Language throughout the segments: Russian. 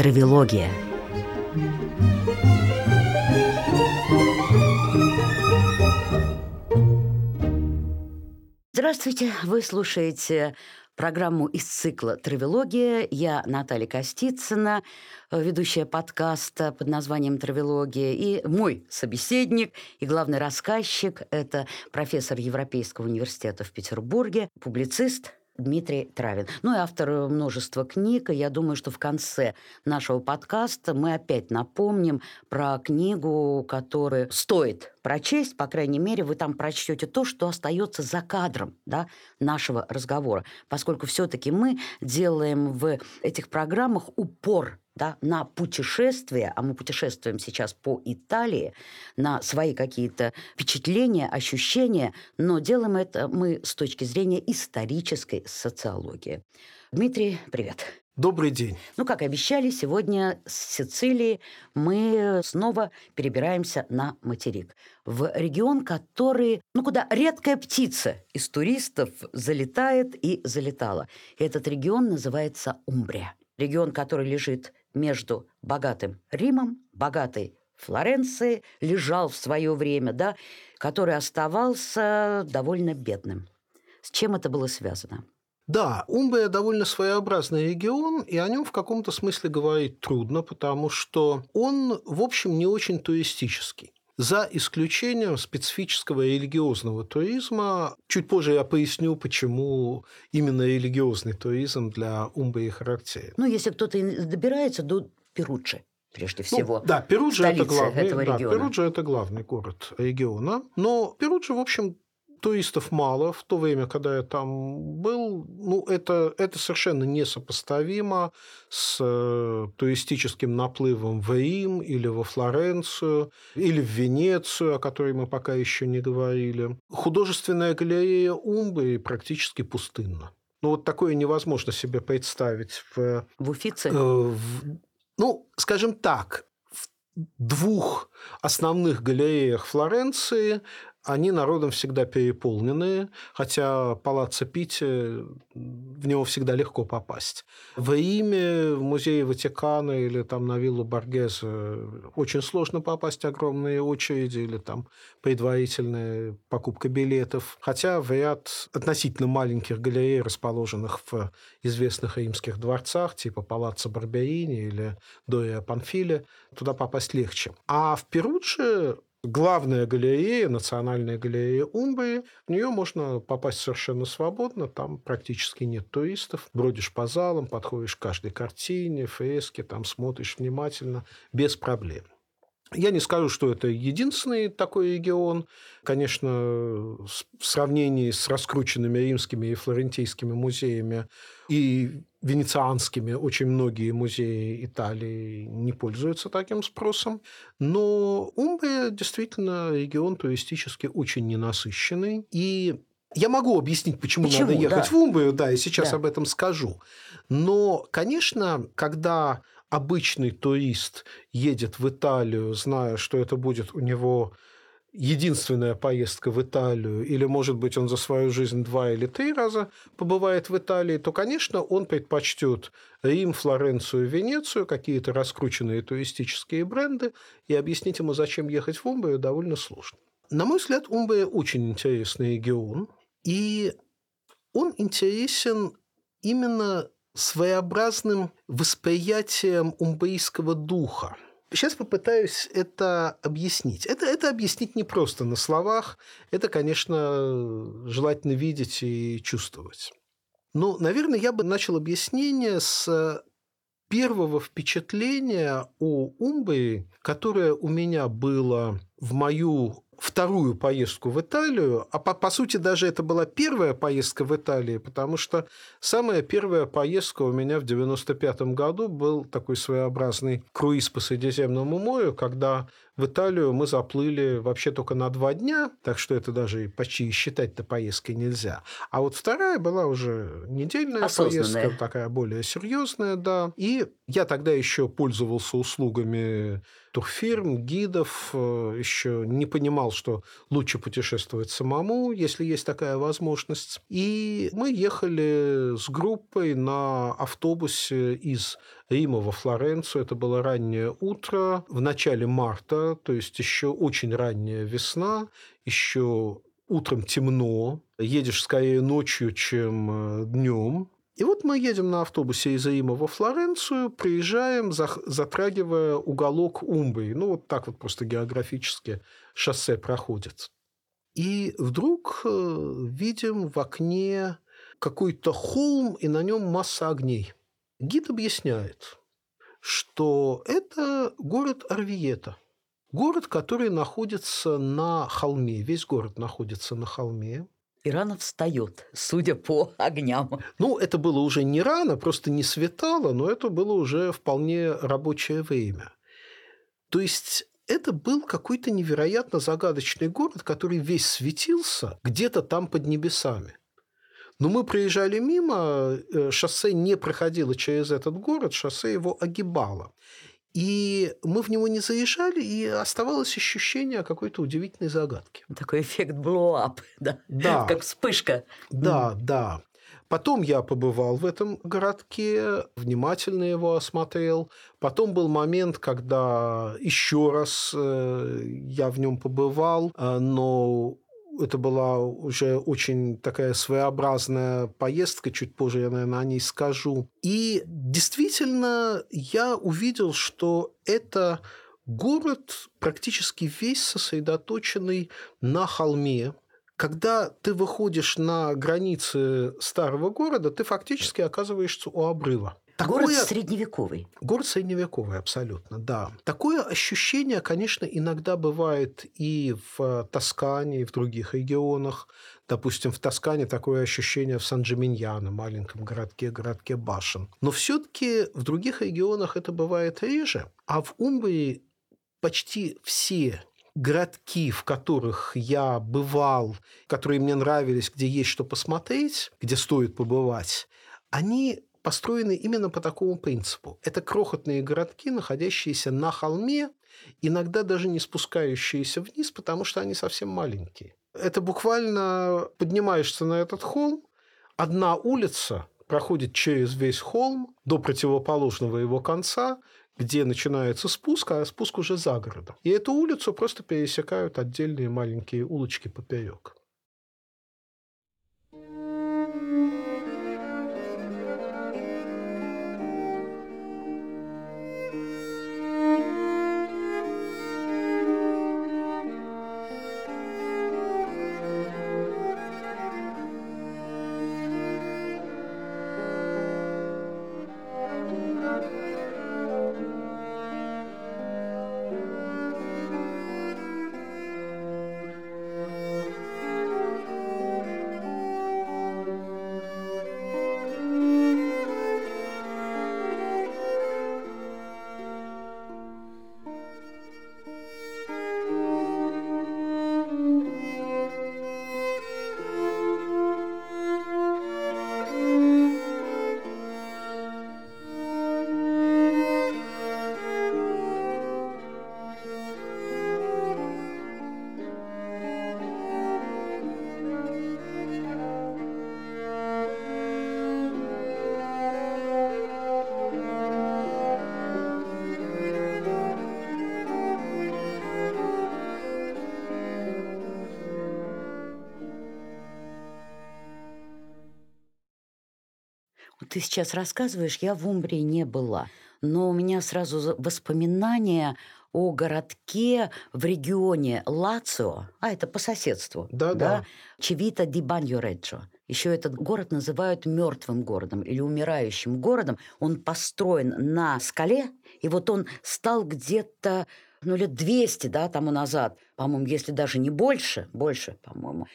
Травилогия. Здравствуйте, вы слушаете программу из цикла «Травилогия». Я Наталья Костицына, ведущая подкаста под названием «Травилогия». И мой собеседник и главный рассказчик – это профессор Европейского университета в Петербурге, публицист Дмитрий Травин. Ну и автор множества книг. И я думаю, что в конце нашего подкаста мы опять напомним про книгу, которую стоит прочесть, по крайней мере, вы там прочтете то, что остается за кадром да, нашего разговора, поскольку все-таки мы делаем в этих программах упор да, на путешествие, а мы путешествуем сейчас по Италии, на свои какие-то впечатления, ощущения, но делаем это мы с точки зрения исторической социологии. Дмитрий, привет. Добрый день. Ну, как обещали, сегодня с Сицилии мы снова перебираемся на материк. В регион, который, ну, куда редкая птица из туристов залетает и залетала. Этот регион называется Умбрия. Регион, который лежит между богатым Римом, богатой Флоренцией, лежал в свое время, да, который оставался довольно бедным. С чем это было связано? Да, Умбрия довольно своеобразный регион, и о нем в каком-то смысле говорить трудно, потому что он, в общем, не очень туристический за исключением специфического религиозного туризма. Чуть позже я поясню, почему именно религиозный туризм для Умбрии характерен. Ну, если кто-то добирается до Перуджи, прежде ну, всего. Ну, да, Перуджа это главный, да. Перуджа это главный город региона. Но Перуджа, в общем, туристов мало в то время, когда я там был. Ну, это, это совершенно несопоставимо с э, туристическим наплывом в Рим или во Флоренцию, или в Венецию, о которой мы пока еще не говорили. Художественная галерея Умбрии практически пустынна. Ну, вот такое невозможно себе представить в... В Уфице? Э, в, ну, скажем так, в двух основных галереях Флоренции они народом всегда переполнены, хотя палаццо Питти, в него всегда легко попасть. В Риме, в музее Ватикана или там на виллу Боргезе очень сложно попасть, огромные очереди или там предварительная покупка билетов. Хотя в ряд относительно маленьких галерей, расположенных в известных римских дворцах, типа Палаццо Барберини или Дория Панфиле, туда попасть легче. А в Перудже главная галерея, национальная галерея Умбрии, в нее можно попасть совершенно свободно, там практически нет туристов. Бродишь по залам, подходишь к каждой картине, фреске, там смотришь внимательно, без проблем. Я не скажу, что это единственный такой регион. Конечно, в сравнении с раскрученными римскими и флорентийскими музеями и венецианскими очень многие музеи Италии не пользуются таким спросом. Но Умбрия действительно регион туристически очень ненасыщенный. И я могу объяснить, почему, почему надо ехать да. в Умбрию, да, и сейчас да. об этом скажу. Но, конечно, когда обычный турист едет в Италию, зная, что это будет у него единственная поездка в Италию, или, может быть, он за свою жизнь два или три раза побывает в Италии, то, конечно, он предпочтет Рим, Флоренцию, Венецию, какие-то раскрученные туристические бренды, и объяснить ему, зачем ехать в Умбрию, довольно сложно. На мой взгляд, Умбрия очень интересный регион, и он интересен именно своеобразным восприятием умбрийского духа. Сейчас попытаюсь это объяснить. Это, это объяснить не просто на словах. Это, конечно, желательно видеть и чувствовать. Ну, наверное, я бы начал объяснение с первого впечатления о Умбрии, которое у меня было в мою вторую поездку в Италию, а по, по сути даже это была первая поездка в Италию, потому что самая первая поездка у меня в 95 году был такой своеобразный круиз по Средиземному морю, когда В Италию мы заплыли вообще только на два дня, так что это даже почти считать-то поездкой нельзя. А вот вторая была уже недельная поездка, такая более серьезная, да. И я тогда еще пользовался услугами турфирм, гидов, э, еще не понимал, что лучше путешествовать самому, если есть такая возможность. И мы ехали с группой на автобусе из Рима во Флоренцию. Это было раннее утро, в начале марта, то есть еще очень ранняя весна, еще утром темно, едешь скорее ночью, чем э, днем. И вот мы едем на автобусе из Рима во Флоренцию, приезжаем, затрагивая уголок Умбрии. Ну, вот так вот просто географически шоссе проходит. И вдруг э, видим в окне какой-то холм, и на нем масса огней. Гид объясняет, что это город Арвиета. Город, который находится на холме. Весь город находится на холме. И рано встает, судя по огням. Ну, это было уже не рано, просто не светало, но это было уже вполне рабочее время. То есть это был какой-то невероятно загадочный город, который весь светился где-то там под небесами. Но мы проезжали мимо, э, шоссе не проходило через этот город, шоссе его огибало. И мы в него не заезжали, и оставалось ощущение какой-то удивительной загадки. Такой эффект блоуап, да? Да. Как вспышка. Да, да. Потом я побывал в этом городке, внимательно его осмотрел. Потом был момент, когда еще раз э, я в нем побывал, э, но это была уже очень такая своеобразная поездка, чуть позже я, наверное, о ней скажу. И действительно я увидел, что это город практически весь сосредоточенный на холме, когда ты выходишь на границы старого города, ты фактически оказываешься у обрыва. Такое... Город средневековый. Город средневековый, абсолютно, да. Такое ощущение, конечно, иногда бывает и в Тоскане, и в других регионах. Допустим, в Тоскане такое ощущение в Сан-Джиминьяно, маленьком городке, городке башен. Но все-таки в других регионах это бывает реже. А в Умбрии почти все городки, в которых я бывал, которые мне нравились, где есть что посмотреть, где стоит побывать, они построены именно по такому принципу. Это крохотные городки, находящиеся на холме, иногда даже не спускающиеся вниз, потому что они совсем маленькие. Это буквально поднимаешься на этот холм, одна улица проходит через весь холм до противоположного его конца, где начинается спуск, а спуск уже за городом. И эту улицу просто пересекают отдельные маленькие улочки поперек. Ты сейчас рассказываешь, я в Умбрии не была. Но у меня сразу воспоминания о городке в регионе Лацио, а это по соседству, да, да. Чевита ди Баньореджо. Еще этот город называют мертвым городом или умирающим городом. Он построен на скале, и вот он стал где-то ну, лет 200 да, тому назад, по-моему, если даже не больше, больше, по-моему,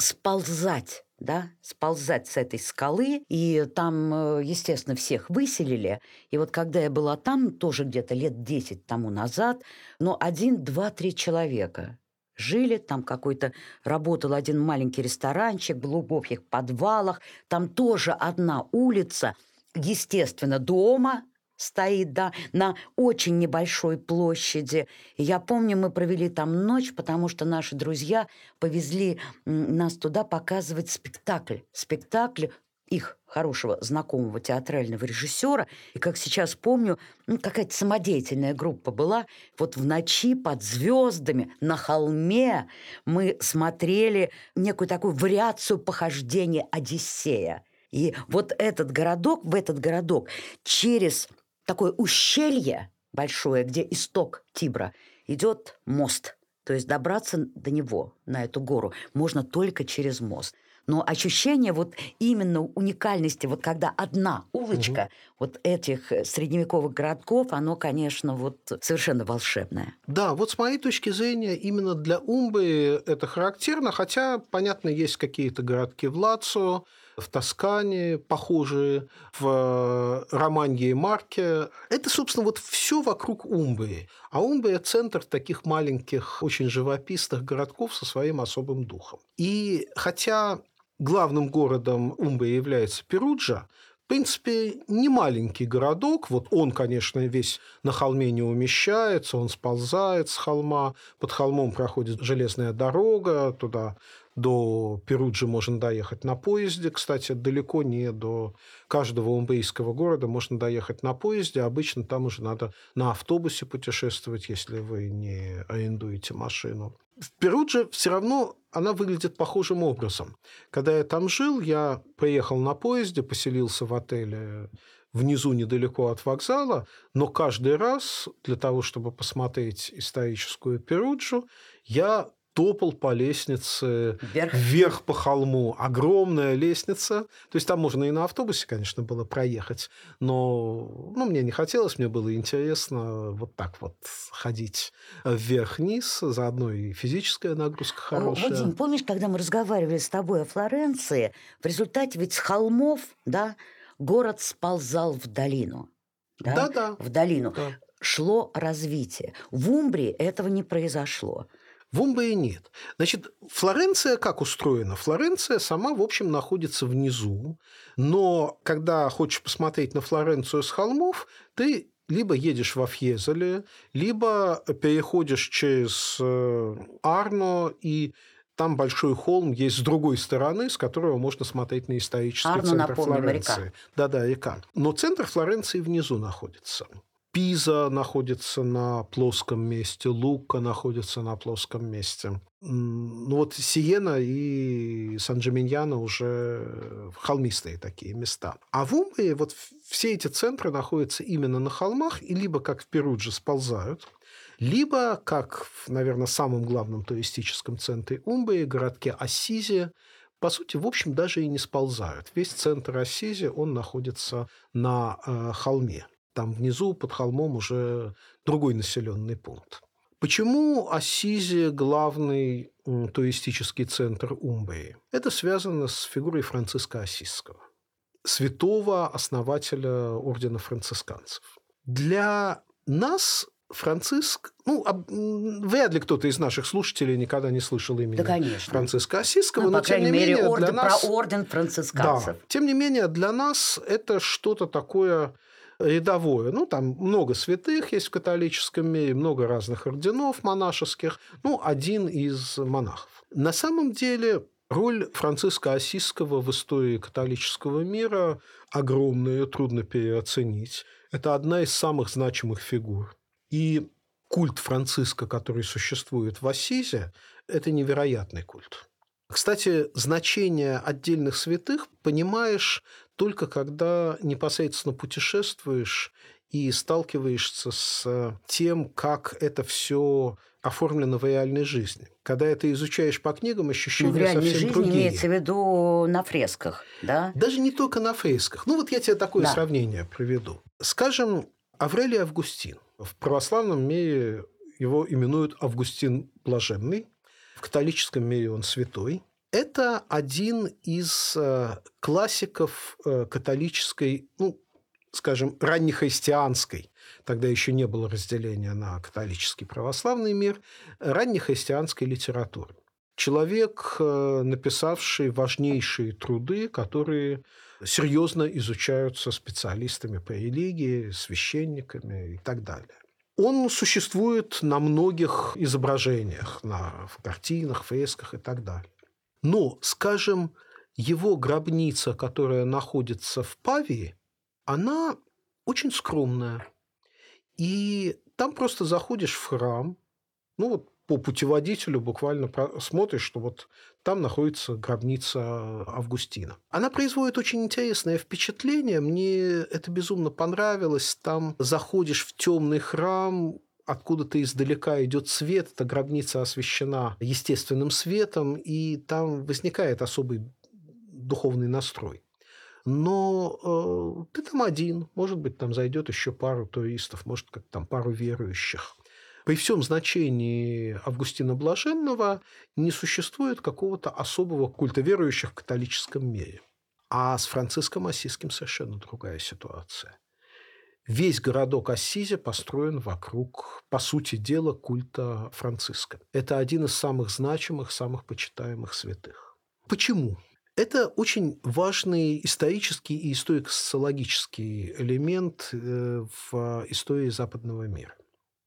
сползать да, сползать с этой скалы, и там, э, естественно, всех выселили. И вот когда я была там, тоже где-то лет 10 тому назад, но один, два, три человека жили, там какой-то работал один маленький ресторанчик в глубоких подвалах, там тоже одна улица, естественно, дома, стоит, да, на очень небольшой площади. Я помню, мы провели там ночь, потому что наши друзья повезли нас туда показывать спектакль. Спектакль их хорошего знакомого театрального режиссера. И как сейчас помню, ну, какая-то самодеятельная группа была. Вот в ночи под звездами на холме мы смотрели некую такую вариацию похождения Одиссея. И вот этот городок, в этот городок через такое ущелье большое, где исток Тибра, идет мост. То есть добраться до него, на эту гору, можно только через мост. Но ощущение вот именно уникальности, вот когда одна улочка угу. вот этих э, средневековых городков, оно, конечно, вот совершенно волшебное. Да, вот с моей точки зрения, именно для Умбы это характерно, хотя, понятно, есть какие-то городки в Лацо, в Тоскане похожие, в Романье и Марке. Это, собственно, вот все вокруг Умбрии. А Умбрия – центр таких маленьких, очень живописных городков со своим особым духом. И хотя главным городом Умбрии является Перуджа, в принципе, не маленький городок. Вот он, конечно, весь на холме не умещается, он сползает с холма. Под холмом проходит железная дорога, туда до Перуджи можно доехать на поезде. Кстати, далеко не до каждого умбрийского города можно доехать на поезде. Обычно там уже надо на автобусе путешествовать, если вы не арендуете машину. В Перудже все равно она выглядит похожим образом. Когда я там жил, я приехал на поезде, поселился в отеле внизу недалеко от вокзала, но каждый раз для того, чтобы посмотреть историческую Перуджу, я топал по лестнице вверх. вверх по холму. Огромная лестница. То есть там можно и на автобусе, конечно, было проехать. Но ну, мне не хотелось, мне было интересно вот так вот ходить вверх-вниз. Заодно и физическая нагрузка хорошая. Вадим, помнишь, когда мы разговаривали с тобой о Флоренции, в результате ведь с холмов, да, город сползал в долину. Да, да. да. В долину. Да. Шло развитие. В Умбрии этого не произошло. В Умбрии нет. Значит, Флоренция как устроена? Флоренция сама, в общем, находится внизу, но когда хочешь посмотреть на Флоренцию с холмов, ты либо едешь во Фьезеле, либо переходишь через э, Арно и там большой холм есть с другой стороны, с которого можно смотреть на исторический Арно, центр напомним, Флоренции. Да-да, река. Но центр Флоренции внизу находится. Пиза находится на плоском месте, Лука находится на плоском месте. Ну вот Сиена и Сан-Джиминьяно уже холмистые такие места. А в Умбрии вот все эти центры находятся именно на холмах и либо как в Перудже сползают, либо, как в, наверное, самом главном туристическом центре Умбрии, городке Ассизи, по сути, в общем, даже и не сползают. Весь центр Ассизи, он находится на э, холме. Там внизу, под холмом, уже другой населенный пункт. Почему Ассизи – главный туристический центр Умбрии? Это связано с фигурой Франциска Ассизского, святого основателя ордена францисканцев. Для нас Франциск, ну, вряд ли кто-то из наших слушателей никогда не слышал имени да, конечно. Франциска Осиского, ну, но, по тем не мере, менее, орден, для нас... про орден францисканцев. Да, тем не менее, для нас это что-то такое рядовое. Ну, там много святых есть в католическом мире, много разных орденов монашеских. Ну, один из монахов. На самом деле Роль Франциска Осиского в истории католического мира огромная, трудно переоценить. Это одна из самых значимых фигур. И культ Франциска, который существует в Ассизе, это невероятный культ. Кстати, значение отдельных святых понимаешь только когда непосредственно путешествуешь и сталкиваешься с тем, как это все оформлено в реальной жизни. Когда это изучаешь по книгам, ощущения ну, в реальной совсем жизни другие. имеется в виду на фресках, да? Даже не только на фресках. Ну вот я тебе такое да. сравнение приведу. Скажем, Аврелий Августин. В православном мире его именуют Августин Блаженный. В католическом мире он святой. Это один из э, классиков э, католической, ну, скажем, раннехристианской, тогда еще не было разделения на католический православный мир, раннехристианской литературы. Человек, э, написавший важнейшие труды, которые серьезно изучаются специалистами по религии, священниками и так далее. Он существует на многих изображениях, на картинах, фресках и так далее. Но, скажем, его гробница, которая находится в Павии, она очень скромная. И там просто заходишь в храм, ну вот по путеводителю буквально смотришь, что вот там находится гробница Августина. Она производит очень интересное впечатление. Мне это безумно понравилось. Там заходишь в темный храм, откуда-то издалека идет свет, эта гробница освещена естественным светом, и там возникает особый духовный настрой. Но э, ты там один, может быть, там зайдет еще пару туристов, может, как там пару верующих. При всем значении Августина Блаженного не существует какого-то особого культа верующих в католическом мире. А с Франциском Осиским совершенно другая ситуация. Весь городок Ассизи построен вокруг, по сути дела, культа Франциска. Это один из самых значимых, самых почитаемых святых. Почему? Это очень важный исторический и историко-социологический элемент э, в истории западного мира.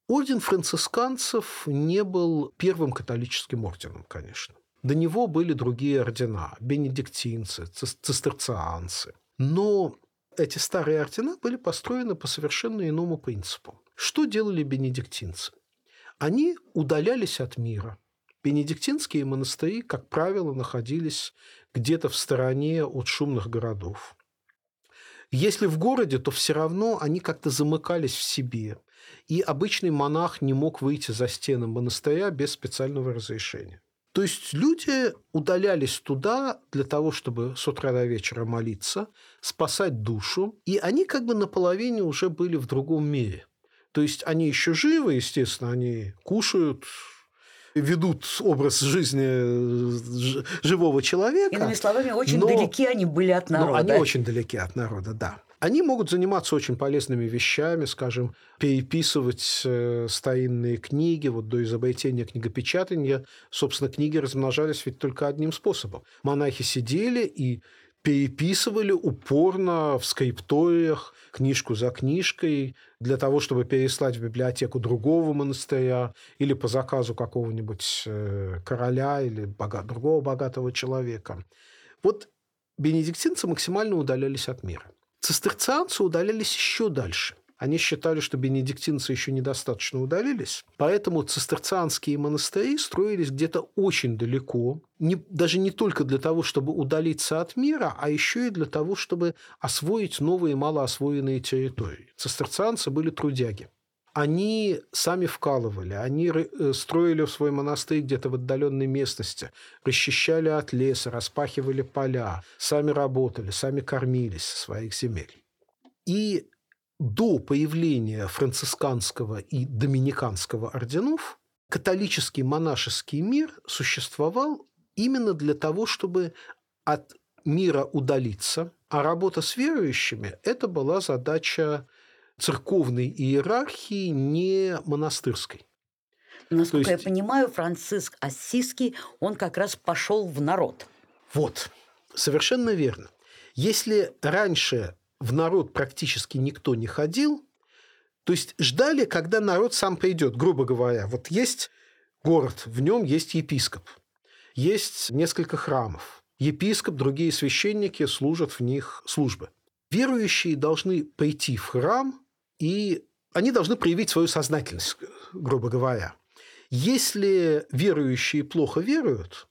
Орден францисканцев не был первым католическим орденом, конечно. До него были другие ордена – бенедиктинцы, цистерцианцы. Но эти старые ордена были построены по совершенно иному принципу. Что делали бенедиктинцы? Они удалялись от мира. Бенедиктинские монастыри, как правило, находились где-то в стороне от шумных городов. Если в городе, то все равно они как-то замыкались в себе. И обычный монах не мог выйти за стены монастыря без специального разрешения. То есть люди удалялись туда для того, чтобы с утра до вечера молиться, спасать душу, и они как бы наполовине уже были в другом мире. То есть они еще живы, естественно, они кушают, ведут образ жизни э, живого человека. Иными словами, очень но, далеки они были от народа. Но они очень далеки от народа, да. Они могут заниматься очень полезными вещами, скажем, переписывать э, старинные книги, вот до изобретения книгопечатания, собственно, книги размножались ведь только одним способом. Монахи сидели и переписывали упорно в скрипториях книжку за книжкой для того, чтобы переслать в библиотеку другого монастыря или по заказу какого-нибудь э, короля или бога, другого богатого человека. Вот бенедиктинцы максимально удалялись от мира. Цистерцианцы удалялись еще дальше. Они считали, что бенедиктинцы еще недостаточно удалились, поэтому цистерцианские монастыри строились где-то очень далеко, не, даже не только для того, чтобы удалиться от мира, а еще и для того, чтобы освоить новые малоосвоенные территории. Цистерцианцы были трудяги они сами вкалывали, они э, строили свой монастырь где-то в отдаленной местности, расчищали от леса, распахивали поля, сами работали, сами кормились со своих земель. И до появления францисканского и доминиканского орденов католический монашеский мир существовал именно для того, чтобы от мира удалиться, а работа с верующими – это была задача церковной иерархии, не монастырской. Насколько есть... я понимаю, Франциск Ассизский, он как раз пошел в народ. Вот, совершенно верно. Если раньше в народ практически никто не ходил, то есть ждали, когда народ сам придет, грубо говоря. Вот есть город, в нем есть епископ, есть несколько храмов. Епископ, другие священники служат в них службы. Верующие должны пойти в храм, и они должны проявить свою сознательность, грубо говоря. Если верующие плохо веруют,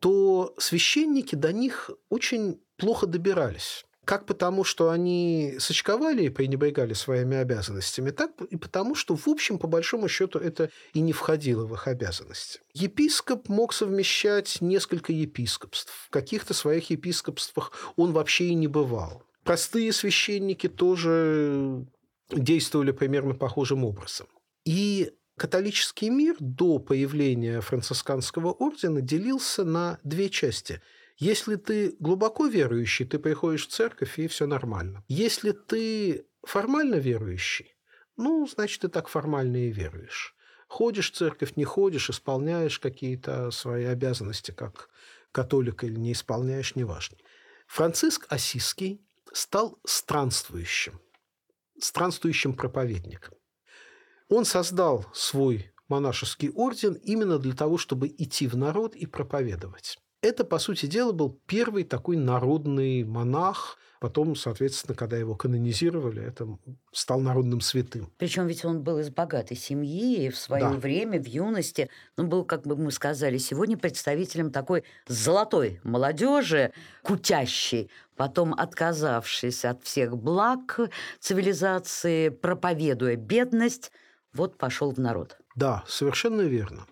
то священники до них очень плохо добирались. Как потому, что они сочковали и пренебрегали своими обязанностями, так и потому, что, в общем, по большому счету, это и не входило в их обязанности. Епископ мог совмещать несколько епископств. В каких-то своих епископствах он вообще и не бывал. Простые священники тоже действовали примерно похожим образом. И Католический мир до появления францисканского ордена делился на две части. Если ты глубоко верующий, ты приходишь в церковь, и все нормально. Если ты формально верующий, ну, значит, ты так формально и веруешь. Ходишь в церковь, не ходишь, исполняешь какие-то свои обязанности как католик или не исполняешь, неважно. Франциск Осиский стал странствующим, странствующим проповедником. Он создал свой монашеский орден именно для того, чтобы идти в народ и проповедовать. Это, по сути дела, был первый такой народный монах, Потом, соответственно, когда его канонизировали, это стал народным святым. Причем ведь он был из богатой семьи, и в свое да. время, в юности, ну, был, как бы мы сказали сегодня, представителем такой золотой молодежи, кутящей, потом отказавшись от всех благ цивилизации, проповедуя бедность, вот пошел в народ. Да, совершенно верно.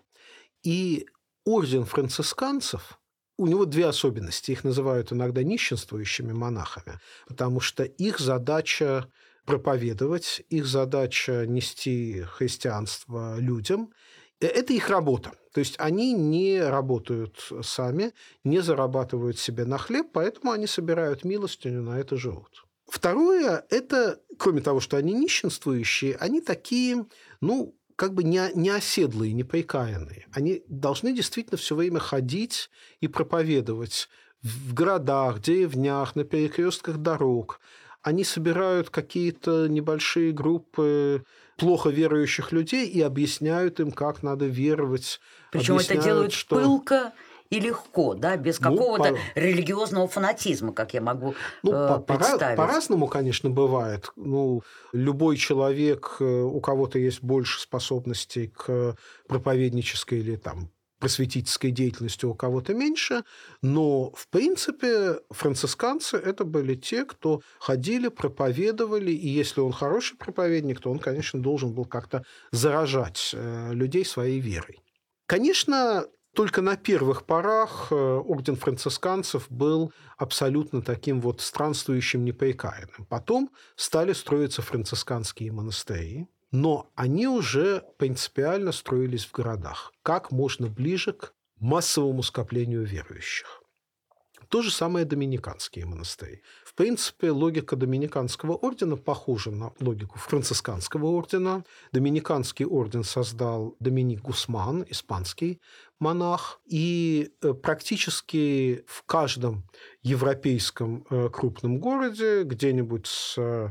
И орден францисканцев – у него две особенности. Их называют иногда нищенствующими монахами, потому что их задача проповедовать, их задача нести христианство людям. Э, это их работа. То есть они не работают сами, не зарабатывают себе на хлеб, поэтому они собирают милостыню, на это живут. Второе – это, кроме того, что они нищенствующие, они такие, ну, как бы не, не оседлые, не прикаянные. Они должны действительно все время ходить и проповедовать в городах, деревнях, на перекрестках дорог. Они собирают какие-то небольшие группы плохо верующих людей и объясняют им, как надо веровать. Причем это делают что... пылко и легко, да, без ну, какого-то ну, по... религиозного фанатизма, как я могу ну, э, представить. По- по-разному, конечно, бывает. Ну, любой человек, э, у кого-то есть больше способностей к проповеднической или там просветительской деятельности у кого-то меньше, но, в принципе, францисканцы – это были те, кто ходили, проповедовали, и если он хороший проповедник, то он, конечно, должен был как-то заражать э, людей своей верой. Конечно, только на первых порах э, орден францисканцев был абсолютно таким вот странствующим непрекаянным. Потом стали строиться францисканские монастыри, но они уже принципиально строились в городах, как можно ближе к массовому скоплению верующих. То же самое доминиканские монастыри. В принципе, логика доминиканского ордена похожа на логику францисканского ордена. Доминиканский орден создал Доминик Гусман, испанский монах, и э, практически в каждом европейском э, крупном городе, где-нибудь с э,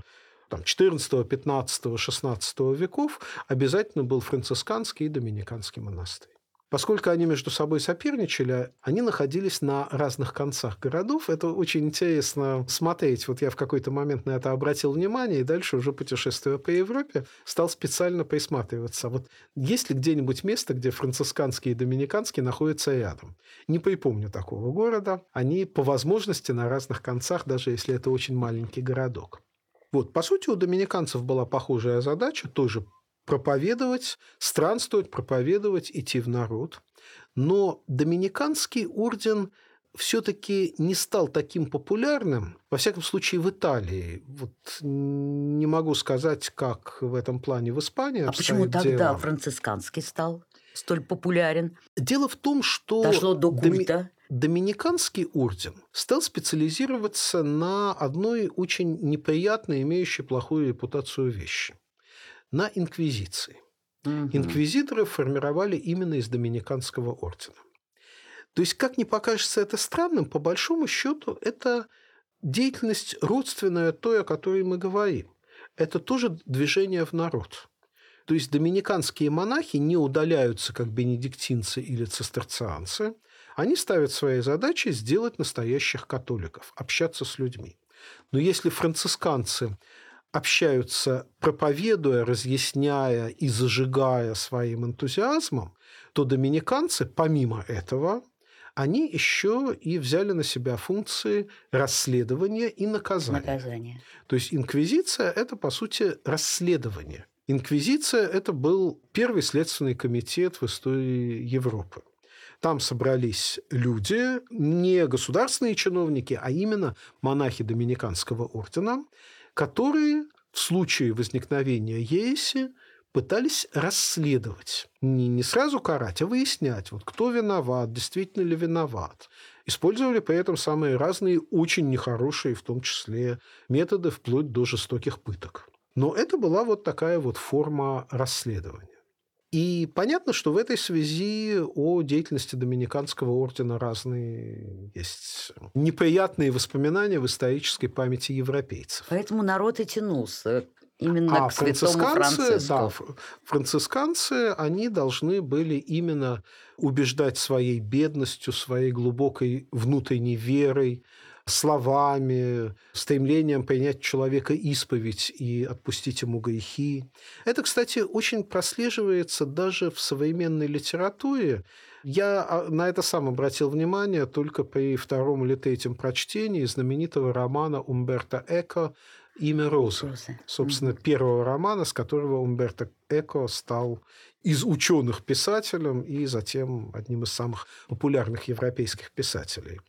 там, 14, 15, 16 веков обязательно был францисканский и доминиканский монастырь. Поскольку они между собой соперничали, они находились на разных концах городов. Это очень интересно смотреть. Вот я в какой-то момент на это обратил внимание, и дальше уже путешествуя по Европе, стал специально присматриваться. Вот есть ли где-нибудь место, где францисканский и доминиканский находятся рядом? Не припомню такого города. Они по возможности на разных концах, даже если это очень маленький городок. Вот, по сути, у доминиканцев была похожая задача, тоже проповедовать, странствовать, проповедовать, идти в народ. Но доминиканский орден все-таки не стал таким популярным, во всяком случае, в Италии. Вот не могу сказать, как в этом плане в Испании. А почему тогда дело. францисканский стал столь популярен? Дело в том, что... Дошло до культа. Доми... Доминиканский орден стал специализироваться на одной очень неприятной, имеющей плохую репутацию вещи на инквизиции. Угу. Инквизиторы формировали именно из доминиканского ордена. То есть, как ни покажется это странным, по большому счету это деятельность родственная той, о которой мы говорим. Это тоже движение в народ. То есть доминиканские монахи не удаляются, как бенедиктинцы или цистерцианцы. Они ставят своей задачей сделать настоящих католиков, общаться с людьми. Но если францисканцы общаются, проповедуя, разъясняя и зажигая своим энтузиазмом, то доминиканцы, помимо этого, они еще и взяли на себя функции расследования и наказания. Наказание. То есть инквизиция – это, по сути, расследование. Инквизиция – это был первый следственный комитет в истории Европы. Там собрались люди, не государственные чиновники, а именно монахи Доминиканского ордена, которые в случае возникновения ереси пытались расследовать. Не, не сразу карать, а выяснять, вот кто виноват, действительно ли виноват. Использовали при этом самые разные, очень нехорошие, в том числе, методы, вплоть до жестоких пыток. Но это была вот такая вот форма расследования. И понятно, что в этой связи о деятельности Доминиканского ордена разные есть неприятные воспоминания в исторической памяти европейцев. Поэтому народ и тянулся именно а к святому Франциску. Да, францисканцы, они должны были именно убеждать своей бедностью, своей глубокой внутренней верой, словами, стремлением принять человека исповедь и отпустить ему грехи. Это, кстати, очень прослеживается даже в современной литературе. Я а, на это сам обратил внимание только при втором или третьем прочтении знаменитого романа Умберто Эко «Имя Розы». Розы. Собственно, mm-hmm. первого романа, с которого Умберто Эко стал из ученых писателем и затем одним из самых популярных европейских писателей.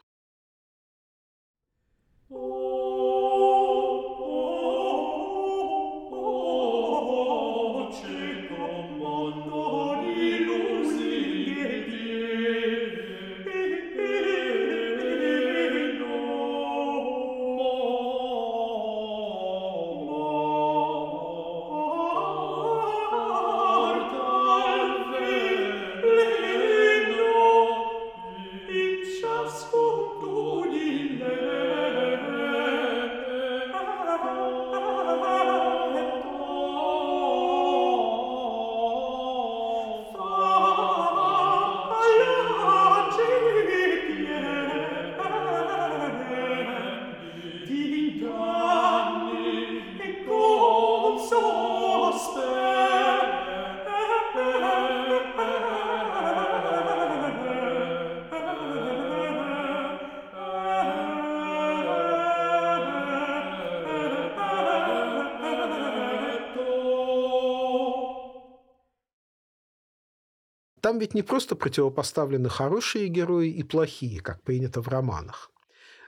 Там ведь не просто противопоставлены хорошие герои и плохие, как принято в романах.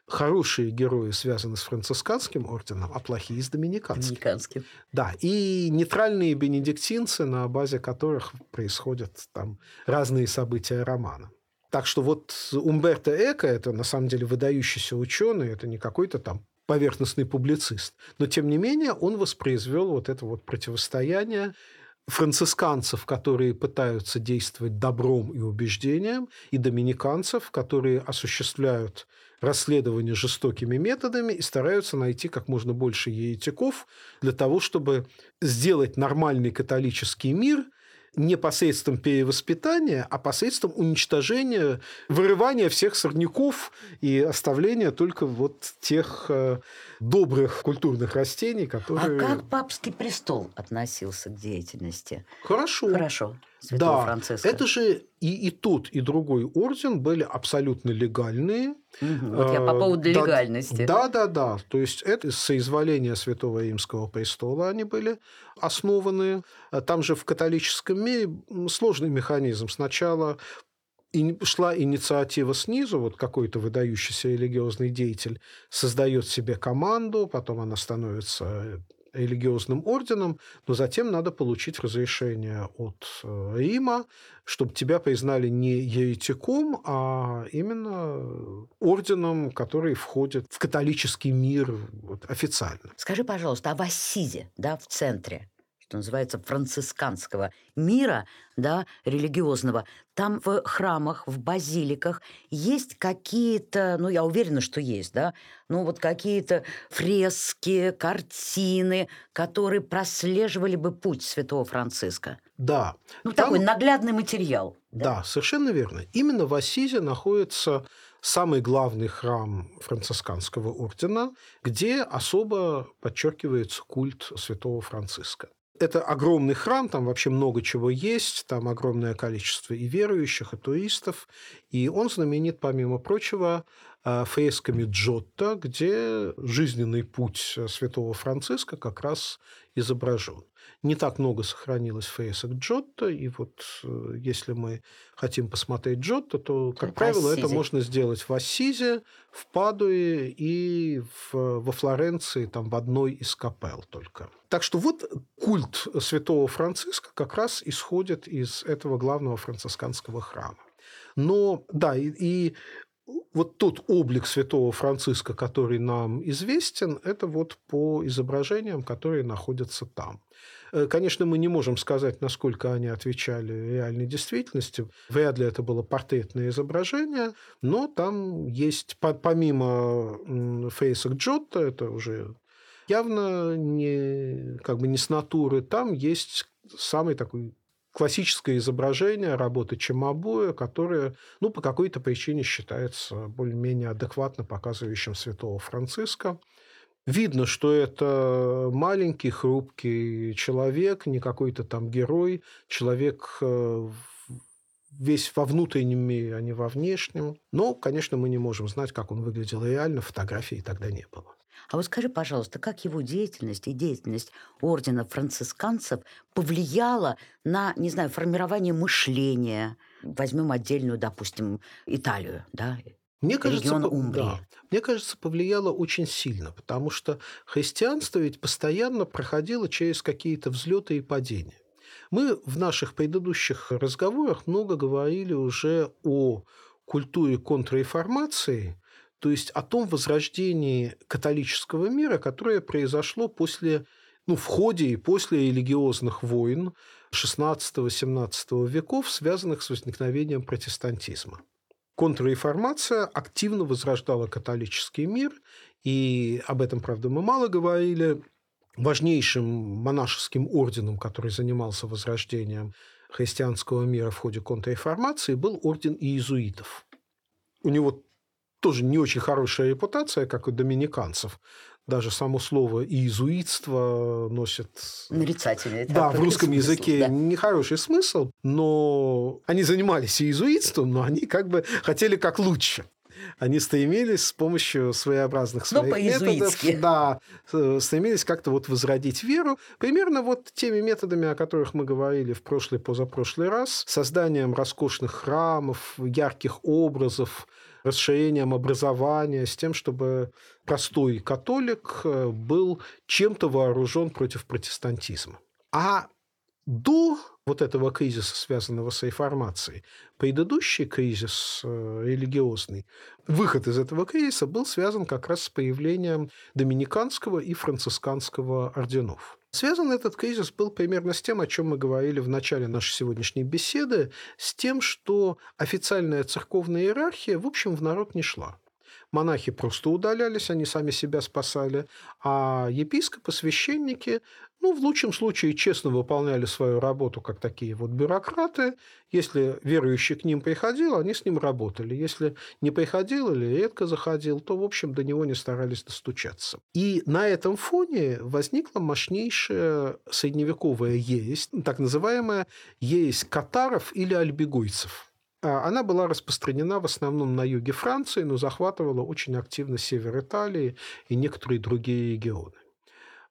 Хорошие герои связаны с францисканским орденом, а плохие с доминиканским. Доминиканским. Да, и нейтральные бенедиктинцы, на базе которых происходят там разные события романа. Так что вот Умберто Эко – это на самом деле выдающийся ученый, это не какой-то там поверхностный публицист. Но, тем не менее, он воспроизвел вот это вот противостояние францисканцев, которые пытаются действовать добром и убеждением, и доминиканцев, которые осуществляют расследование жестокими методами и стараются найти как можно больше еретиков для того, чтобы сделать нормальный католический мир не посредством перевоспитания, а посредством уничтожения, вырывания всех сорняков и оставления только вот тех э, добрых культурных растений, которые... А как папский престол относился к деятельности? Хорошо. Хорошо. Святого да, Франциска. это же и, и тот, и другой орден были абсолютно легальные. Угу, вот я по э, поводу да, легальности. Да, да, да. То есть это соизволение Святого Римского престола они были основаны. Там же в католическом мире сложный механизм. Сначала шла инициатива снизу, вот какой-то выдающийся религиозный деятель создает себе команду, потом она становится религиозным орденом, но затем надо получить разрешение от э, Рима, чтобы тебя признали не еретиком, а именно орденом, который входит в католический мир вот, официально. Скажи, пожалуйста, а в Ассизе, да, в центре, что называется, францисканского мира, да, религиозного, там в храмах, в базиликах есть какие-то, ну, я уверена, что есть, да, ну, вот какие-то фрески, картины, которые прослеживали бы путь святого Франциска. Да. Ну, там... такой наглядный материал. Да? да, совершенно верно. Именно в Ассизе находится самый главный храм францисканского ордена, где особо подчеркивается культ святого Франциска. Это огромный храм, там вообще много чего есть, там огромное количество и верующих, и туристов. И он знаменит, помимо прочего, э, фресками Джотто, где жизненный путь святого Франциска как раз изображен. Не так много сохранилось фресок Джотто, и вот э, если мы хотим посмотреть Джотто, то, как это правило, Ассизи. это можно сделать в Ассизе, в Падуе и в, во Флоренции, там в одной из капел только. Так что вот культ святого Франциска как раз исходит из этого главного францисканского храма. Но да, и, и вот тот облик святого Франциска, который нам известен, это вот по изображениям, которые находятся там. Э, конечно, мы не можем сказать, насколько они отвечали реальной действительности. Вряд ли это было портретное изображение, но там есть, помимо фейсок Джотто, это уже явно не, как бы не с натуры, там есть самый такой классическое изображение работы Чамабуя, которое ну, по какой-то причине считается более-менее адекватно показывающим святого Франциска. Видно, что это маленький, хрупкий человек, не какой-то там герой, человек э, весь во внутреннем мире, а не во внешнем. Но, конечно, мы не можем знать, как он выглядел реально, фотографий тогда не было. А вот скажи, пожалуйста, как его деятельность и деятельность ордена францисканцев повлияла на, не знаю, формирование мышления? Возьмем отдельную, допустим, Италию, да, мне кажется, да, мне кажется, повлияло очень сильно, потому что христианство ведь постоянно проходило через какие-то взлеты и падения. Мы в наших предыдущих разговорах много говорили уже о культуре контрреформации, то есть о том возрождении католического мира, которое произошло после, ну, в ходе и после религиозных войн XVI-XVII веков, связанных с возникновением протестантизма. Контрреформация активно возрождала католический мир, и об этом, правда, мы мало говорили. Важнейшим монашеским орденом, который занимался возрождением христианского мира в ходе контрреформации, был орден иезуитов. У него тоже не очень хорошая репутация, как у доминиканцев. Даже само слово «иезуитство» носит... Нарицательный. Да, в русском смысл, языке да. нехороший смысл, но они занимались иезуитством, но они как бы хотели как лучше. Они стремились с помощью своеобразных своих но методов, да, стремились как-то вот возродить веру, примерно вот теми методами, о которых мы говорили в прошлый, позапрошлый раз, созданием роскошных храмов, ярких образов, расширением образования, с тем, чтобы простой католик э, был чем-то вооружен против протестантизма. А до вот этого кризиса, связанного с реформацией, предыдущий кризис э, религиозный, выход из этого кризиса был связан как раз с появлением доминиканского и францисканского орденов. Связан этот кризис был примерно с тем, о чем мы говорили в начале нашей сегодняшней беседы, с тем, что официальная церковная иерархия, в общем, в народ не шла. Монахи просто удалялись, они сами себя спасали, а епископы, священники ну, в лучшем случае честно выполняли свою работу, как такие вот бюрократы. Если верующий к ним приходил, они с ним работали. Если не приходил или редко заходил, то, в общем, до него не старались достучаться. И на этом фоне возникла мощнейшая средневековая ересь, так называемая ересь катаров или альбегойцев. А она была распространена в основном на юге Франции, но захватывала очень активно север Италии и некоторые другие регионы.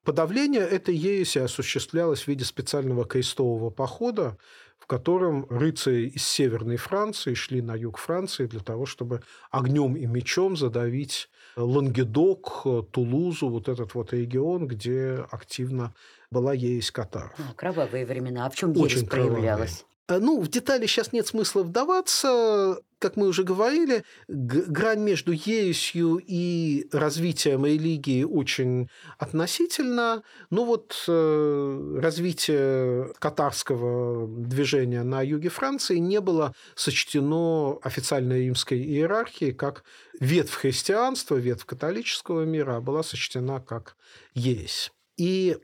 Подавление этой ереси осуществлялось в виде специального крестового похода, в котором рыцари из Северной Франции шли на юг Франции для того, чтобы огнем и мечом задавить Лангедок, Тулузу, вот этот вот регион, где активно была ересь катаров. Кровавые времена. А в чем ересь Очень проявлялась? Э, ну, в детали сейчас нет смысла вдаваться. Как мы уже говорили, грань между ересью и развитием религии очень относительно. Но вот э, развитие катарского движения на юге Франции не было сочтено официальной римской иерархией как ветвь христианства, ветвь католического мира, а была сочтена как ересь. И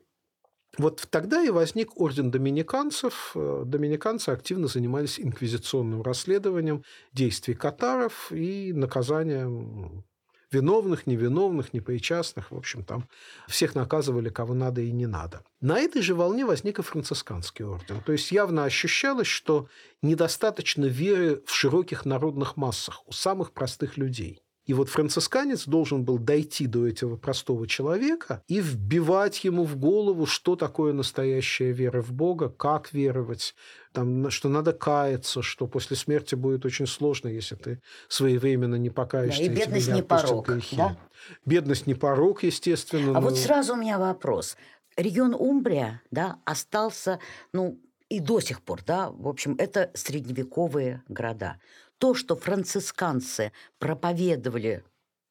вот тогда и возник орден доминиканцев. Э, доминиканцы активно занимались инквизиционным расследованием действий катаров и наказанием виновных, невиновных, непричастных. В общем, там всех наказывали, кого надо и не надо. На этой же волне возник и францисканский орден. То есть явно ощущалось, что недостаточно веры в широких народных массах у самых простых людей. И вот францисканец должен был дойти до этого простого человека и вбивать ему в голову, что такое настоящая вера в Бога, как веровать, там, что надо каяться, что после смерти будет очень сложно, если ты своевременно не покаешься. Да, и бедность не порог. Да? Бедность не порог, естественно. А но... вот сразу у меня вопрос. Регион Умбрия да, остался, ну, и до сих пор, да, в общем, это средневековые города. То, что францисканцы проповедовали,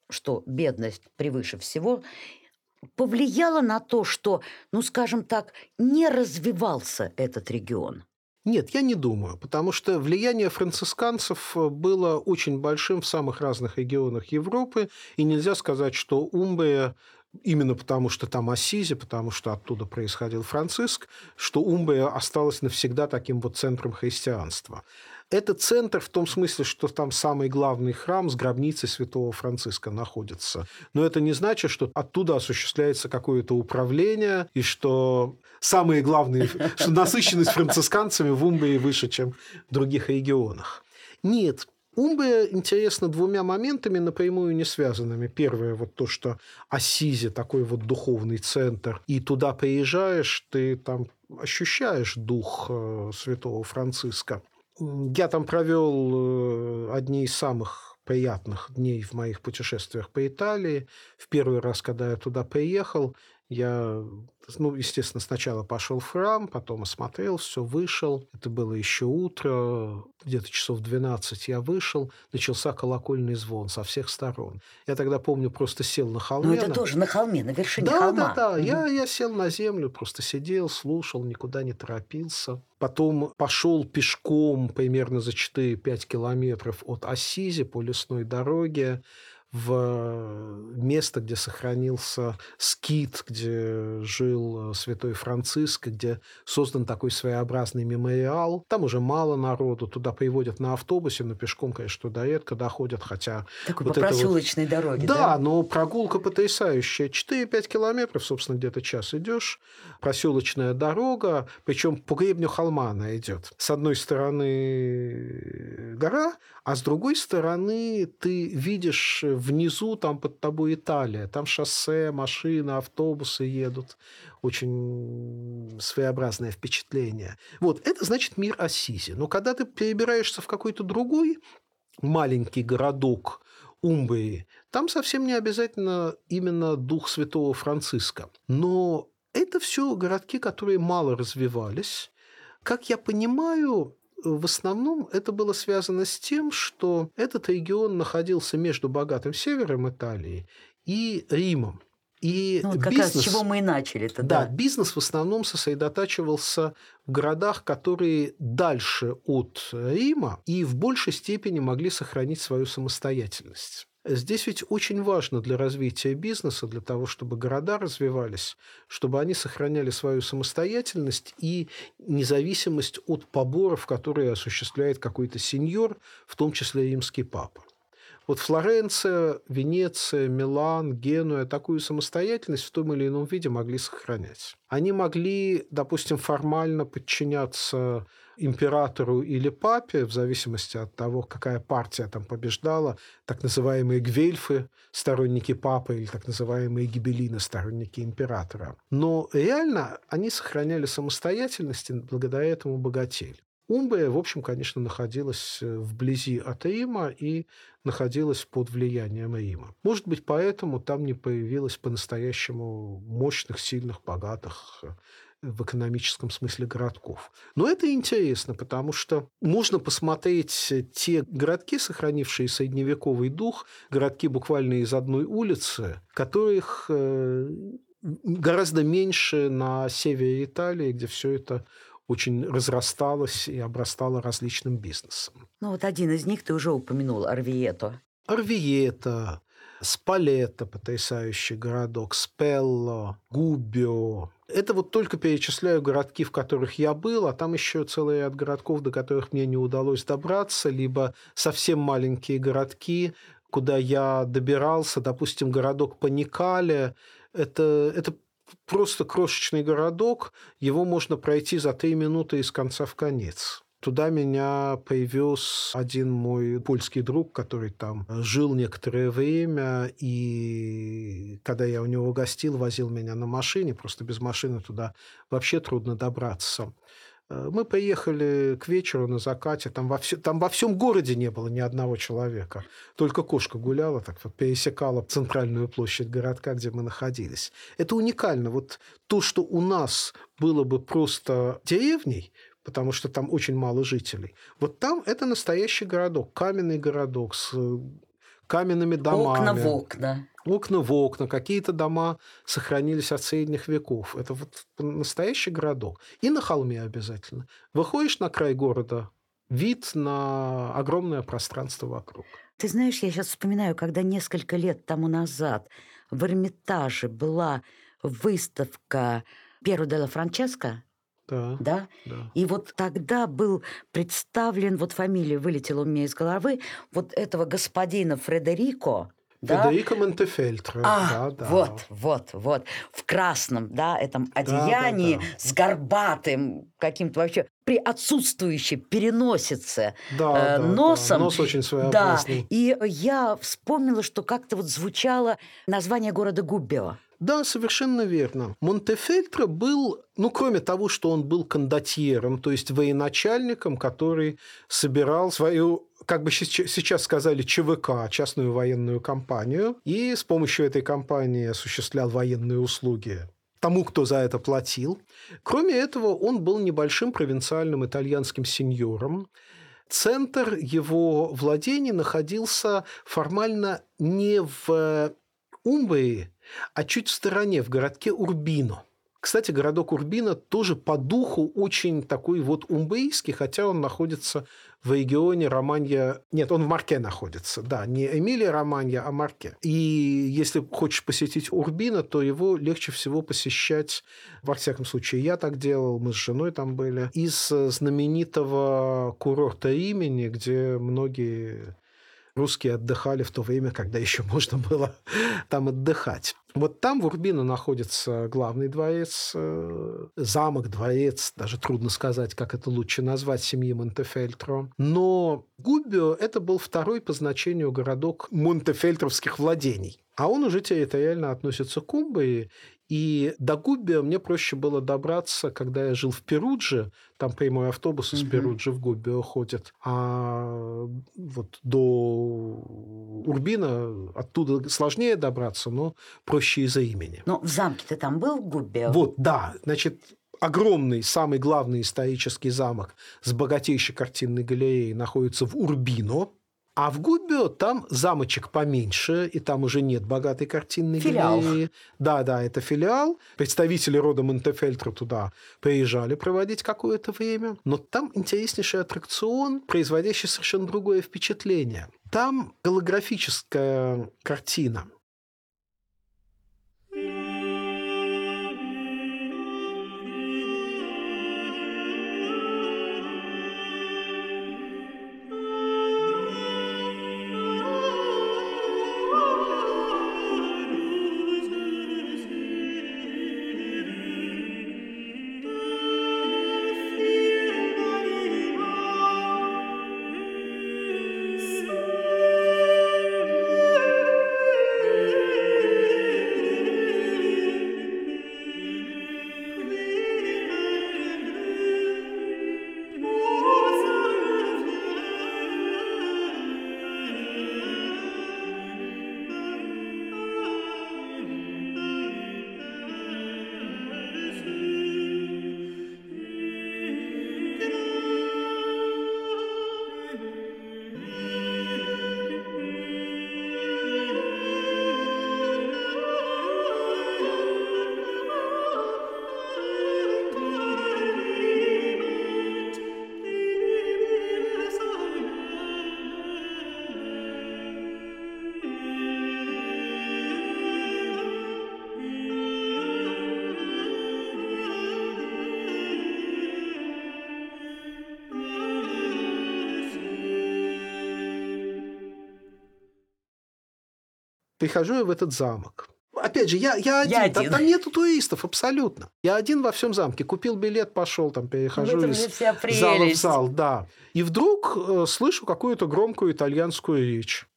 что бедность превыше всего, повлияло на то, что, ну, скажем так, не развивался этот регион. Нет, я не думаю, потому что влияние францисканцев было очень большим в самых разных регионах Европы, и нельзя сказать, что Умбрия именно потому, что там Ассизи, потому что оттуда происходил Франциск, что Умбрия осталась навсегда таким вот центром христианства. Это центр в том смысле, что там самый главный храм с гробницей святого Франциска находится. Но это не значит, что оттуда осуществляется какое-то управление, и что самые главные, что насыщенность францисканцами в Умбрии выше, чем в других регионах. Нет, Умбрия интересна двумя моментами, напрямую не связанными. Первое, вот то, что Ассизи такой вот духовный центр, и туда приезжаешь, ты там ощущаешь дух э, святого Франциска. Я там провел э, одни из самых приятных дней в моих путешествиях по Италии. В первый раз, когда я туда приехал, я, ну, естественно, сначала пошел в храм, потом осмотрел, все, вышел. Это было еще утро, где-то часов 12 я вышел, начался колокольный звон со всех сторон. Я тогда, помню, просто сел на холме. Ну, это тоже на холме, на вершине да, холма. Да, да, да. Я, я сел на землю, просто сидел, слушал, никуда не торопился. Потом пошел пешком примерно за 4-5 километров от Ассизи по лесной дороге в место, где сохранился скит, где жил э, святой Франциск, где создан такой своеобразный мемориал. Там уже мало народу, туда приводят на автобусе, но пешком, конечно, туда редко доходят, хотя... Такой вот по проселочной вот... дороге, да? Да, но прогулка потрясающая. 4-5 километров, собственно, где-то час идешь. Проселочная дорога, причем по гребню холма она идет. С одной стороны гора, а с другой стороны ты видишь внизу, там под тобой Италия, там шоссе, машины, автобусы едут. Очень своеобразное впечатление. Вот, это значит мир Ассизи. Но когда ты перебираешься в какой-то другой маленький городок Умбрии, там совсем не обязательно именно дух святого Франциска. Но это все городки, которые мало развивались. Как я понимаю, в основном это было связано с тем, что этот регион находился между богатым севером Италии и Римом. И ну, вот как бизнес, раз с чего мы и начали -то, да. да, бизнес в основном сосредотачивался в городах, которые дальше от Рима и в большей степени могли сохранить свою самостоятельность. Здесь ведь очень важно для развития бизнеса, для того, чтобы города развивались, чтобы они сохраняли свою самостоятельность и независимость от поборов, которые осуществляет какой-то сеньор, в том числе римский папа. Вот Флоренция, Венеция, Милан, Генуя такую самостоятельность в том или ином виде могли сохранять. Они могли, допустим, формально подчиняться императору или папе, в зависимости от того, какая партия там побеждала, так называемые гвельфы, сторонники папы, или так называемые гибелины, сторонники императора. Но реально они сохраняли самостоятельность и благодаря этому богатели. Умбрия, в общем, конечно, находилась э, вблизи от Рима и находилась под влиянием Рима. Может быть, поэтому там не появилось по-настоящему мощных, сильных, богатых э, в экономическом смысле городков. Но это интересно, потому что можно посмотреть те городки, сохранившие средневековый дух, городки буквально из одной улицы, которых э, гораздо меньше на севере Италии, где все это очень разрасталось и обрастало различным бизнесом. Ну вот один из них ты уже упомянул, Арвието. Арвието, Спалетто, потрясающий городок, Спелло, Губио. Это вот только перечисляю городки, в которых я был, а там еще целый ряд городков, до которых мне не удалось добраться, либо совсем маленькие городки, куда я добирался, допустим, городок Паникале. Это, это просто крошечный городок, его можно пройти за три минуты из конца в конец. Туда меня привез один мой польский друг, который там жил некоторое время, и когда я у него гостил, возил меня на машине, просто без машины туда вообще трудно добраться. Э, мы приехали к вечеру на закате, там во, все, там во всем городе не было ни одного человека. Только кошка гуляла, так вот пересекала центральную площадь городка, где мы находились. Это уникально. Вот то, что у нас было бы просто деревней, потому что там очень мало жителей. Вот там это настоящий городок, каменный городок с каменными домами. Окна в окна. Окна в окна, какие-то дома сохранились от средних веков. Это вот настоящий городок. И на холме обязательно. Выходишь на край города, вид на огромное пространство вокруг. Ты знаешь, я сейчас вспоминаю, когда несколько лет тому назад в Эрмитаже была выставка Перу де ла Франческо, да, да? да. И вот тогда был представлен, вот фамилия вылетела у меня из головы, вот этого господина Фредерико, Федерико да? Монтефельтро. А, да, да. вот, вот, вот. В красном, да, этом одеянии да, да, да. с горбатым каким-то вообще при отсутствующей переносице да, э, да, носом. Да. Нос очень своеобразный. Да, и я вспомнила, что как-то вот звучало название города Губбио. Да, совершенно верно. Монтефельтро был, ну, кроме того, что он был кондотьером, то есть военачальником, который собирал свою как бы сейчас сказали, ЧВК, частную военную компанию, и с помощью этой компании осуществлял военные услуги тому, кто за это платил. Кроме этого, он был небольшим провинциальным итальянским сеньором. Центр его владений находился формально не в Умбрии, а чуть в стороне, в городке Урбино. Кстати, городок Урбино тоже по духу очень такой вот умбейский, хотя он находится в регионе Романья... Нет, он в Марке находится, да, не Эмилия Романья, а Марке. И если хочешь посетить Урбино, то его легче всего посещать, во всяком случае, я так делал, мы с женой там были, из знаменитого курорта имени, где многие русские отдыхали в то время, когда еще можно было там отдыхать. Вот там в Урбино находится главный дворец, э, замок, дворец, даже трудно сказать, как это лучше назвать, семьи Монтефельтро. Но Губио – это был второй по значению городок монтефельтровских владений. А он уже территориально относится к Умбрии, и до Губби мне проще было добраться, когда я жил в Перудже. Там прямой автобус из угу. Перуджи в Губби ходит. А вот до Урбина оттуда сложнее добраться, но проще из-за имени. Но в замке ты там был в Губби? Вот, да. Значит, огромный, самый главный исторический замок с богатейшей картинной галереей находится в Урбино. А в Губио там замочек поменьше, и там уже нет богатой картинной филиал. галереи. Да, да, это филиал. Представители рода Монтефельтро туда приезжали проводить какое-то время. Но там интереснейший аттракцион, производящий совершенно другое впечатление. Там голографическая картина – Прихожу я в этот замок. Опять же, я, я один. Я один. там нету туристов абсолютно. Я один во всем замке. Купил билет, пошел, там перехожу из зала в зал, да. И вдруг э, слышу какую-то громкую итальянскую речь.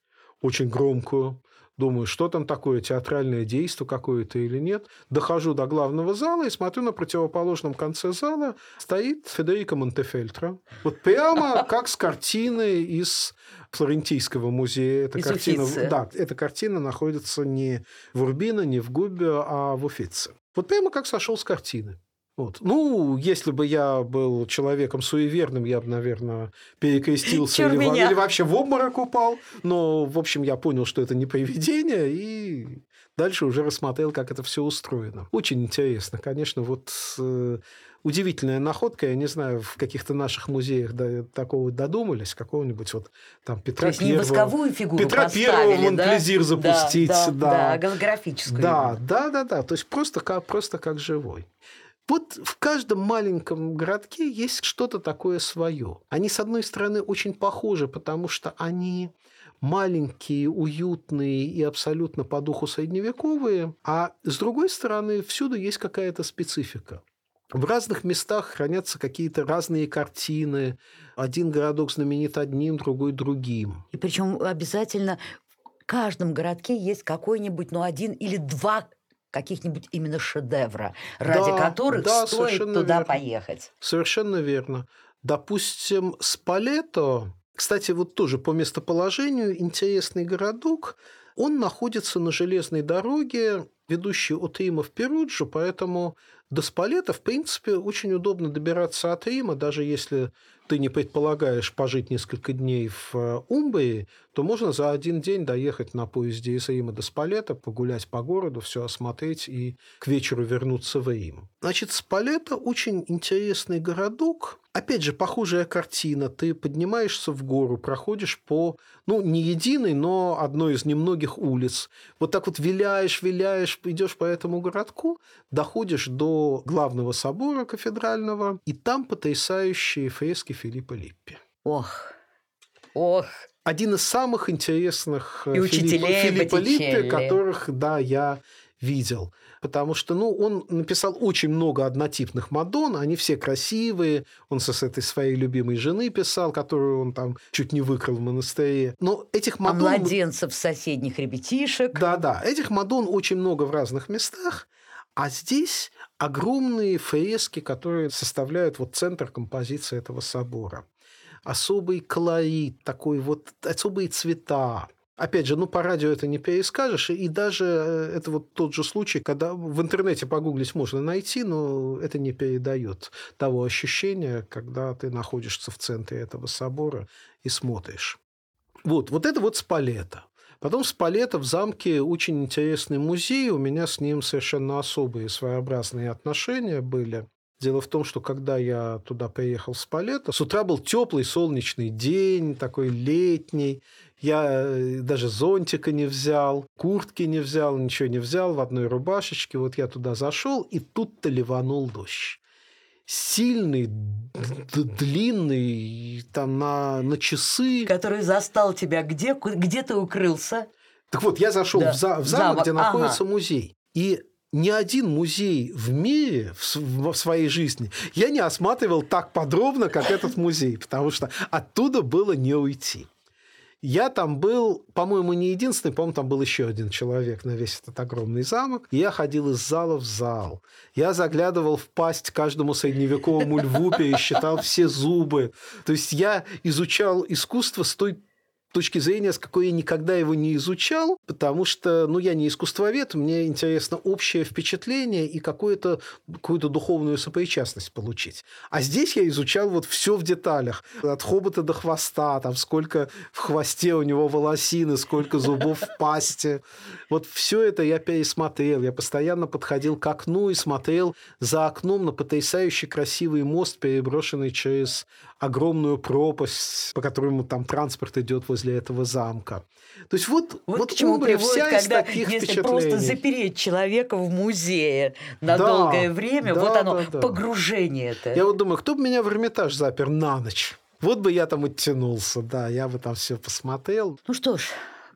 Очень громкую. Думаю, что там такое, театральное действие какое-то или нет. Дохожу до главного зала и смотрю, на противоположном конце зала стоит Федерико Монтефельтро. Вот прямо как с картины из Флорентийского музея. Эта Из картина, Уффици. да, эта картина находится не в Урбино, не в Губбе, а в Уфице. Вот прямо как сошел с картины. Вот. Ну, если бы я был человеком суеверным, я бы, наверное, перекрестился Чур или, меня. или вообще в обморок упал. Но, в общем, я понял, что это не привидение, и дальше уже рассмотрел, как это все устроено. Очень интересно. Конечно, вот э, удивительная находка. Я не знаю, в каких-то наших музеях до такого додумались, какого-нибудь вот там То Петра есть не Первого. восковую фигуру Петра Первого да? Монплезир запустить, да, да. да, голографическую. Да, да, да, да. То есть просто как, просто как живой. Вот в каждом маленьком городке есть что-то такое свое. Они, с одной стороны, очень похожи, потому что они маленькие, уютные и абсолютно по духу средневековые, а с другой стороны, всюду есть какая-то специфика. В разных местах хранятся какие-то разные картины. Один городок знаменит одним, другой другим. И причем обязательно в каждом городке есть какой-нибудь, ну, один или два каких-нибудь именно шедевра, ради Да, которых да, стоит туда верно. поехать. Совершенно верно. Допустим, Спалето, кстати, вот тоже по местоположению интересный городок, он находится на железной дороге, ведущей от Рима в Перуджу, поэтому до Спалета, в принципе, очень удобно добираться от Рима, даже если ты не предполагаешь пожить несколько дней в э, Умбрии, то можно за один день доехать на поезде из Рима до Спалета, погулять по городу, все осмотреть и к вечеру вернуться в Рим. Значит, Спалета очень интересный городок. Опять же, похожая картина. Ты поднимаешься в гору, проходишь по, ну, не единой, но одной из немногих улиц. Вот так вот виляешь, виляешь, идешь по этому городку, доходишь до главного собора кафедрального, и там потрясающие фрески Филиппа Липпи. Ох, ох, Один из самых интересных э, И Филиппа, Филиппа Липпи, которых, да, я видел. Потому что, ну, он написал очень много однотипных Мадон, они все красивые. Он со с этой своей любимой жены писал, которую он там чуть не выкрал в монастыре. Но этих а Мадон... младенцев соседних ребятишек. Да-да, этих Мадон очень много в разных местах, а здесь огромные фрески, которые составляют вот центр композиции этого собора. Особый колорит, такой вот особые цвета. Опять же, ну, по радио это не перескажешь, и даже э, это вот тот же случай, когда в интернете погуглить можно найти, но это не передает того ощущения, когда ты находишься в центре этого собора и смотришь. Вот, вот это вот Спалета. Потом Спалета в замке очень интересный музей. У меня с ним совершенно особые своеобразные отношения были. Дело в том, что когда я туда приехал в Спалета, с утра был теплый солнечный день, такой летний. Я э, даже зонтика не взял, куртки не взял, ничего не взял, в одной рубашечке. Вот я туда зашел, и тут-то ливанул дождь сильный, длинный, там на, на часы. Который застал тебя где? Где ты укрылся? Так вот, я зашел Да, в, за- в замок, замок, где ага. находится музей. И ни один музей в мире в, своей жизни я не осматривал так подробно, как этот музей, потому что оттуда было не уйти. Я там был, по-моему, не единственный, по-моему, там был еще один человек на весь этот огромный замок. Я ходил из зала в зал. Я заглядывал в пасть каждому средневековому льву, пересчитал все зубы. То есть я изучал искусство с той точки зрения, с какой я никогда его не изучал, потому что, ну, я не искусствовед, мне интересно общее впечатление и какую-то духовную сопричастность получить. А здесь я изучал вот все в деталях. От хобота до хвоста, там сколько в хвосте у него волосины, сколько зубов в пасти. Вот все это я пересмотрел. Я постоянно подходил к окну и смотрел за окном на потрясающий красивый мост, переброшенный через огромную пропасть, по которому там транспорт идет возле этого замка. То есть вот, Вот, вот к чему приводит, вся из когда таких если просто запереть человека в музее на Да, долгое время, да, вот оно, да, да. погружение это. Я вот думаю, кто бы меня в Эрмитаж запер на ночь? Вот бы я там оттянулся, да, я бы там все посмотрел. Ну что ж,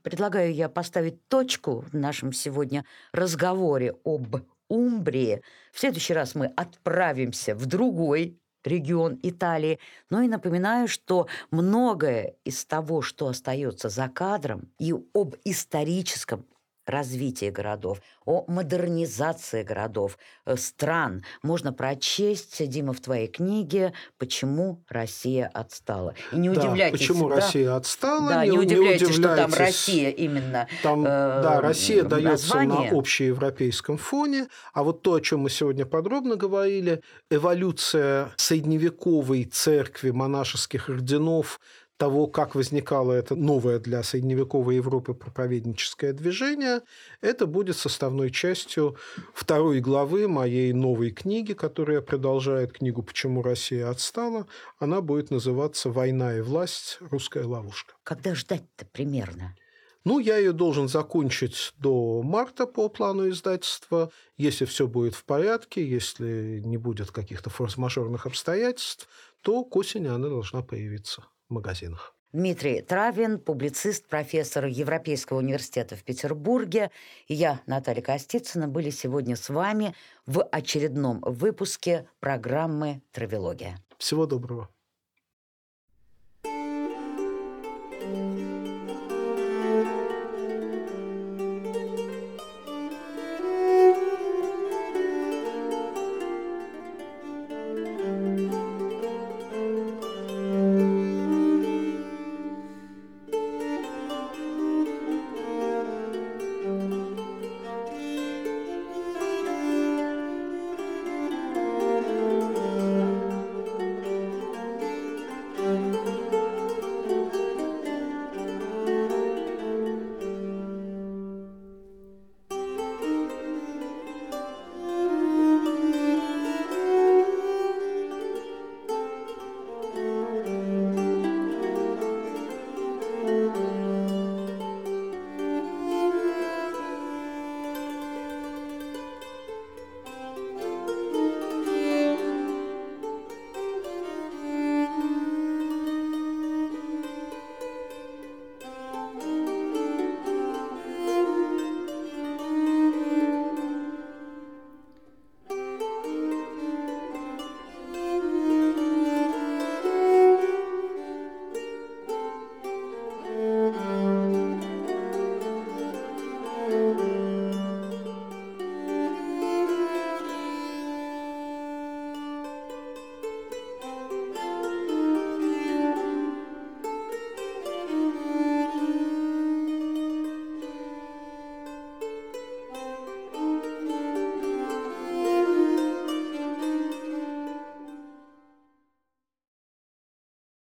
предлагаю я поставить точку в нашем сегодня разговоре об Умбрии. В следующий раз мы отправимся в другой регион Италии. Но и напоминаю, что многое из того, что остается за кадром, и об историческом развитии городов, о модернизации городов, э, стран. Можно прочесть, Дима, в твоей книге «Почему Россия отстала». И не да, удивляйтесь. Почему да, Россия отстала? Да, не, не удивляйтесь, что там Россия именно там, э, Да, Россия дается название. на общеевропейском фоне. А вот то, о чем мы сегодня подробно говорили, эволюция средневековой церкви, монашеских орденов, того, как возникало это новое для средневековой Европы проповедническое движение, это будет составной частью второй главы моей новой книги, которая продолжает книгу «Почему Россия отстала». Она будет называться «Война и власть. Русская ловушка». Когда ждать-то примерно? Ну, я ее должен закончить до марта по плану издательства. Если все будет в порядке, если не будет каких-то форс-мажорных обстоятельств, то к осени она должна появиться магазинах. Дмитрий Травин, публицист, профессор Европейского университета в Петербурге. И я, Наталья Костицына, были сегодня с вами в очередном выпуске программы «Травология». Всего доброго.